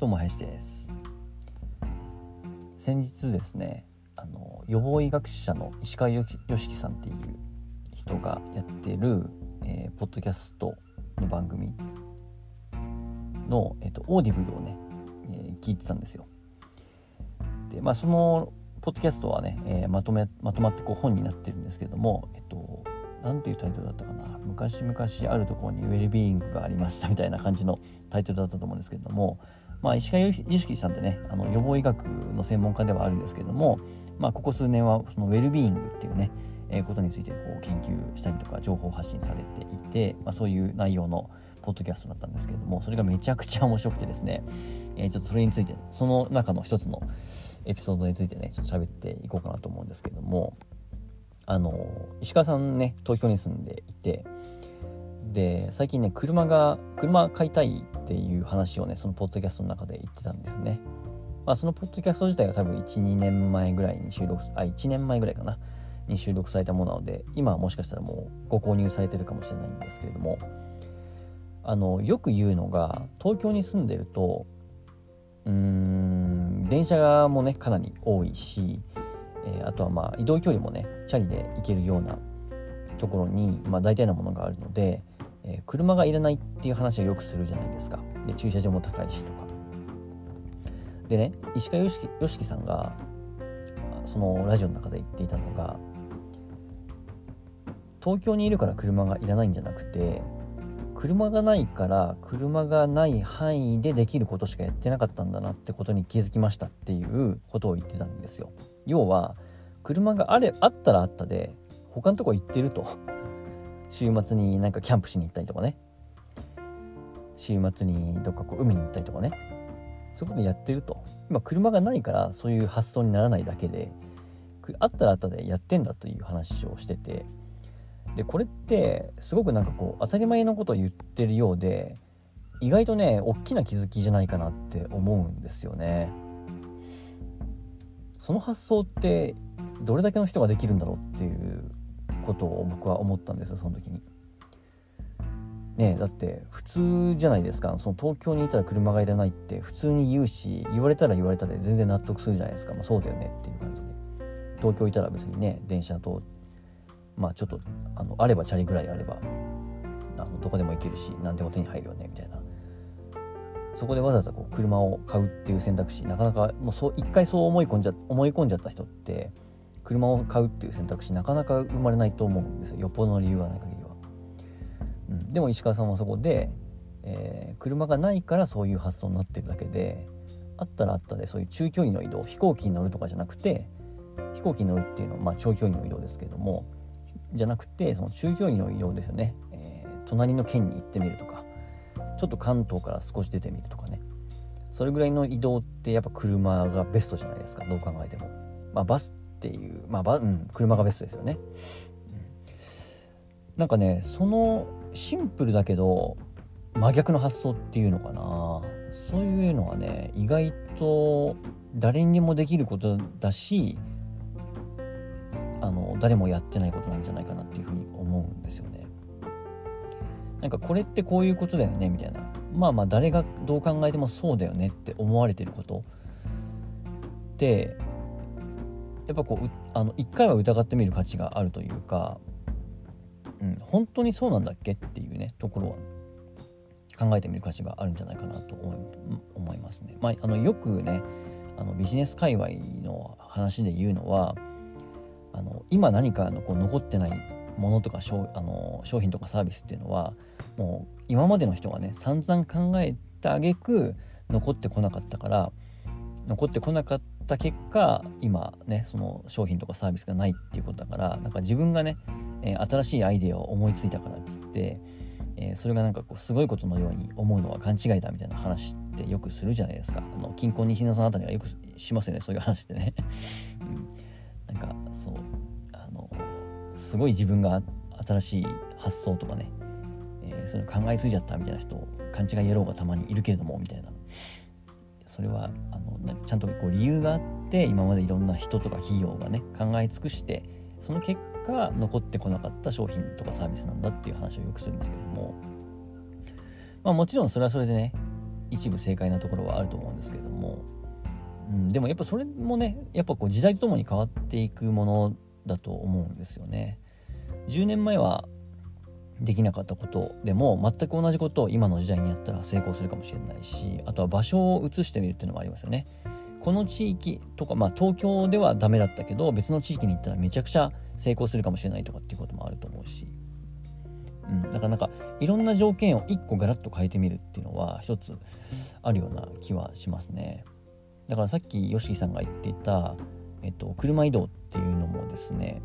どうも林です。先日ですねあの予防医学者の石川善樹さんっていう人がやってる、えー、ポッドキャストの番組の、えーと、オーディブルをね、えー、聞いてたんですよ。でまあそのポッドキャストはね、えー、まとめまとまってこう本になってるんですけどもえっ、と何ていうタイトルだったかな。昔々あるところにウェルビーイングがありましたみたいな感じのタイトルだったと思うんですけれども、まあ、石川由樹さんってねあの予防医学の専門家ではあるんですけれども、まあ、ここ数年はそのウェルビーイングっていうね、えー、ことについてこう研究したりとか情報発信されていて、まあ、そういう内容のポッドキャストだったんですけれどもそれがめちゃくちゃ面白くてですね、えー、ちょっとそれについてその中の一つのエピソードについてねちょっと喋っていこうかなと思うんですけれどもあの石川さんね東京に住んでいてで最近ね車が車買いたいっていう話をねそのポッドキャストの中で言ってたんですよね。まあ、そのポッドキャスト自体は多分12年前ぐらいに収録あ1年前ぐらいかなに収録されたものなので今はもしかしたらもうご購入されてるかもしれないんですけれどもあのよく言うのが東京に住んでるとうーん電車もねかなり多いしえー、あとはまあ移動距離もねチャリで行けるようなところに、まあ、大体のものがあるので、えー、車がいらないっていう話をよくするじゃないですか。で駐車場も高いしとか。でね石川良樹さんがそのラジオの中で言っていたのが東京にいるから車がいらないんじゃなくて車がないから車がない範囲でできることしかやってなかったんだなってことに気づきましたっていうことを言ってたんですよ。要は車があれあったらあったで他のとこ行ってると。週末になんかキャンプしに行ったりとかね。週末にどっかこう海に行ったりとかね。そういうことやってると。今車がないからそういう発想にならないだけであったらあったでやってんだという話をしてて。でこれってすごくなんかこう当たり前のことを言ってるようで意外とね大きな気づきじゃないかなって思うんですよね。その発想ってどれだけの人ができるんだろうっていうことを僕は思ったんですよその時に。ねだって普通じゃないですか。その東京にいたら車がいらないって普通に言うし言われたら言われたで全然納得するじゃないですか、まあ、そうだよねっていう感じで。東京いたら別にね電車とまあちょっとあのあればチャリぐらいあればあのどこでも行けるし何でも手に入るよねみたいな。そこでわざわざこう車を買うっていう選択肢なかなかもうそう一回そう思い込んじゃ思い込んじゃった人って車を買うっていう選択肢なかなか生まれないと思うんですよ。よっぽどの理由がない限りは、うん、でも石川さんはそこで、えー、車がないからそういう発想になってるだけであったらあったでそういう中距離の移動飛行機に乗るとかじゃなくて飛行機に乗るっていうのは、まあ、長距離の移動ですけどもじゃなくてその中距離の移動ですよね、えー、隣の県に行ってみるとかちょっと関東から少し出てみるとかね。それぐらいの移動ってやっぱ車がベストじゃないですかどう考えても。まあバスっていうまあ、うん、車がベストですよね、うん、なんかねそのシンプルだけど真逆の発想っていうのかな。そういうのはね意外と誰にもできることだしあの誰もやってないことなんじゃないかなっていうふうに思うんですよね。なんかこれってこういうことだよねみたいな。まあまあ誰がどう考えてもそうだよねって思われてること。ってやっぱこうあの一回は疑ってみる価値があるというか、うん、本当にそうなんだっけっていうねところは考えてみる価値があるんじゃないかなと思いますね。まあ、あのよくねあのビジネス界隈の話で言うのはあの今何かのこう残ってないものとか商あの商品とかサービスっていうのはもう今までの人がね散々考えた挙句残ってこなかったから残ってこなかったた結果今ねその商品とかサービスがないっていうことだからなんか自分がね、え、新しいアイデアを思いついたからっつって、え、それがなんかこうすごいことのように思うのは勘違いだみたいな話ってよくするじゃないですか。あの近婚西野さんあたりがよくしますよねそういう話ってね、うん、なんかそうあのすごい自分が新しい発想とかね、えー、それ考えついちゃったみたいな人勘違い野郎がたまにいるけれどもみたいな。それはあのちゃんとこう理由があって今までいろんな人とか企業がね考え尽くしてその結果残ってこなかった商品とかサービスなんだっていう話をよくするんですけどもまあもちろんそれはそれでね一部正解なところはあると思うんですけれども、うん、でもやっぱそれもねやっぱこう時代とともに変わっていくものだと思うんですよね。10年前はできなかったことでも全く同じことを今の時代にやったら成功するかもしれないしあとは場所を移してみるっていうのもありますよね。この地域とか、まあ、東京ではダメだったけど別の地域に行ったらめちゃくちゃ成功するかもしれないとかっていうこともあると思うし、うん、だからなかいろんな条件を1個ガラッと変えてみるっていうのは一つあるような気はしますね。だからさっき YOSHIKI さんが言っていた、えっと、車移動っていうのもですね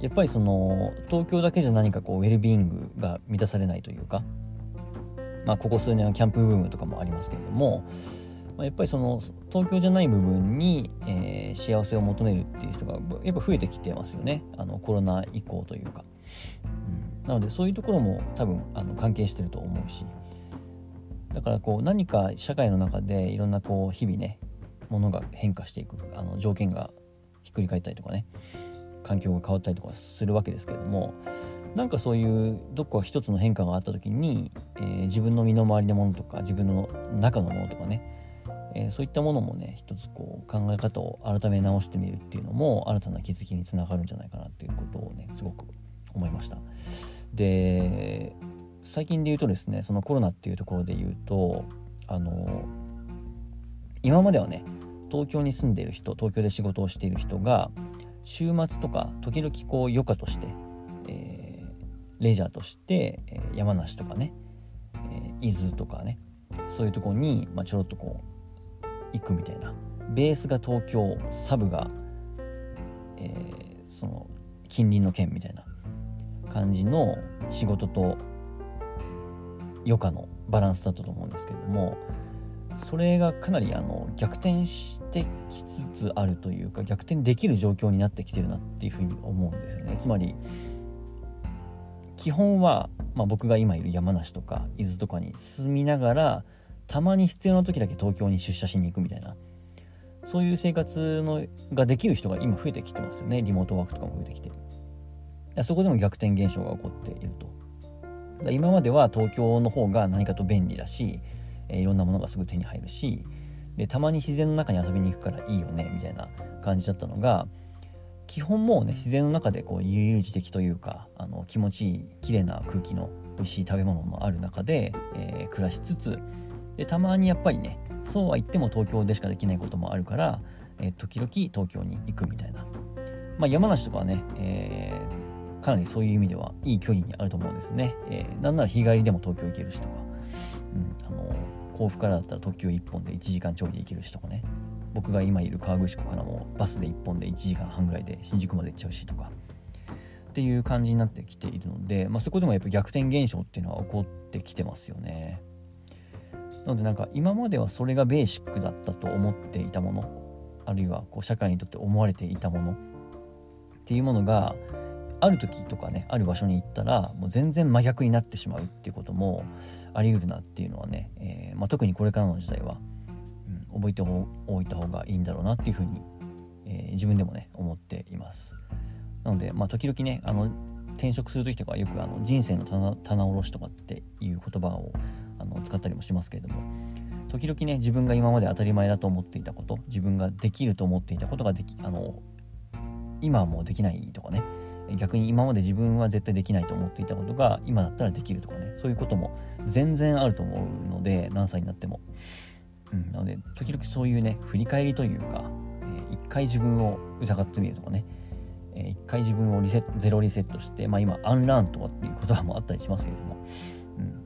やっぱりその東京だけじゃ何かこうウェルビーイングが満たされないというかまあここ数年はキャンプブームとかもありますけれども、まあ、やっぱりその東京じゃない部分に、えー、幸せを求めるっていう人がやっぱ増えてきてますよね。あのコロナ以降というか、うん、なのでそういうところも多分あの関係してると思うし。だからこう何か社会の中でいろんなこう日々ねものが変化していくあの条件がひっくり返ったりとかね。環境が変わったりとかするわけですけれどもなんかそういうどこか一つの変化があった時に、えー、自分の身の回りのものとか自分の中のものとかね、えー、そういったものもね一つこう考え方を改め直してみるっていうのも新たな気づきにつながるんじゃないかなっていうことをねすごく思いました。で最近で言うとですねそのコロナっていうところで言うとあの今まではね東京に住んでいる人東京で仕事をしている人が週末とか時々こう余暇として、えー、レジャーとして、え、山梨とかね、え、伊豆とかねそういうとこに、まあ、ちょろっとこう行くみたいな。ベースが東京サブが、え、その近隣の県みたいな感じの仕事と余暇のバランスだったと思うんですけれどもそれがかなりあの逆転してきつつあるというか逆転できる状況になってきてるなっていうふうに思うんですよね。つまり基本は、まあ、僕が今いる山梨とか伊豆とかに住みながらたまに必要な時だけ東京に出社しに行くみたいなそういう生活のができる人が今増えてきてますよね。リモートワークとかも増えてきて。そこでも逆転現象が起こっていると。今までは東京の方が何かと便利だし、えー、いろんなものがすぐ手に入るしでたまに自然の中に遊びに行くからいいよねみたいな感じだったのが基本もうね自然の中でこう悠々自適というかあの気持ちいい綺麗な空気の美味しい食べ物のある中で、えー、暮らしつつでたまにやっぱりねそうは言っても東京でしかできないこともあるから、えー、時々東京に行くみたいな、まあ、山梨とかはね、えーかなりそういう意味ではいい距離にあると思うんですよね。えー、なんなら日帰りでも東京行けるしとか、うん、あの甲府からだったら特急1本で1時間ちょいで行けるしとかね僕が今いる河口湖からもバスで1本で1時間半ぐらいで新宿まで行っちゃうしとかっていう感じになってきているので、まあ、そこでもやっぱ逆転現象っていうのは起こってきてますよね。なのでなんか今まではそれがベーシックだったと思っていたものあるいはこう社会にとって思われていたものっていうものがある時とかねある場所に行ったらもう全然真逆になってしまうっていうこともあり得るなっていうのはね、えー、まあ、特にこれからの時代は、うん、覚えておいた方がいいんだろうなっていうふうに、えー、自分でもね思っています。なので、まあ、時々ねあの転職する時とかよくあの人生の棚棚卸しとかっていう言葉をあの使ったりもしますけれども時々ね自分が今まで当たり前だと思っていたこと自分ができると思っていたことができあの今はもうできないとかね逆に今まで自分は絶対できないと思っていたことが今だったらできるとかね。そういうことも全然あると思うので何歳になっても、うん、なので時々そういうね振り返りというか、えー、一回自分を疑ってみるとかね、えー、一回自分をリセゼロリセットしてまあ今アンラーンとかっていう言葉もあったりしますけれども、うん、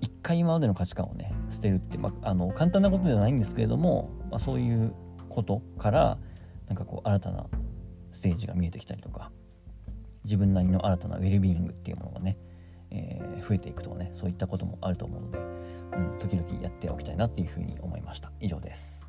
一回今までの価値観をね捨てるって、まあ、あの簡単なことではないんですけれども、まあ、そういうことからなんかこう新たなステージが見えてきたりとか。自分なりの新たなウェルビーイングっていうものがね、えー、増えていくとかねそういったこともあると思うので、うん、時々やっておきたいなっていうふうに思いました以上です。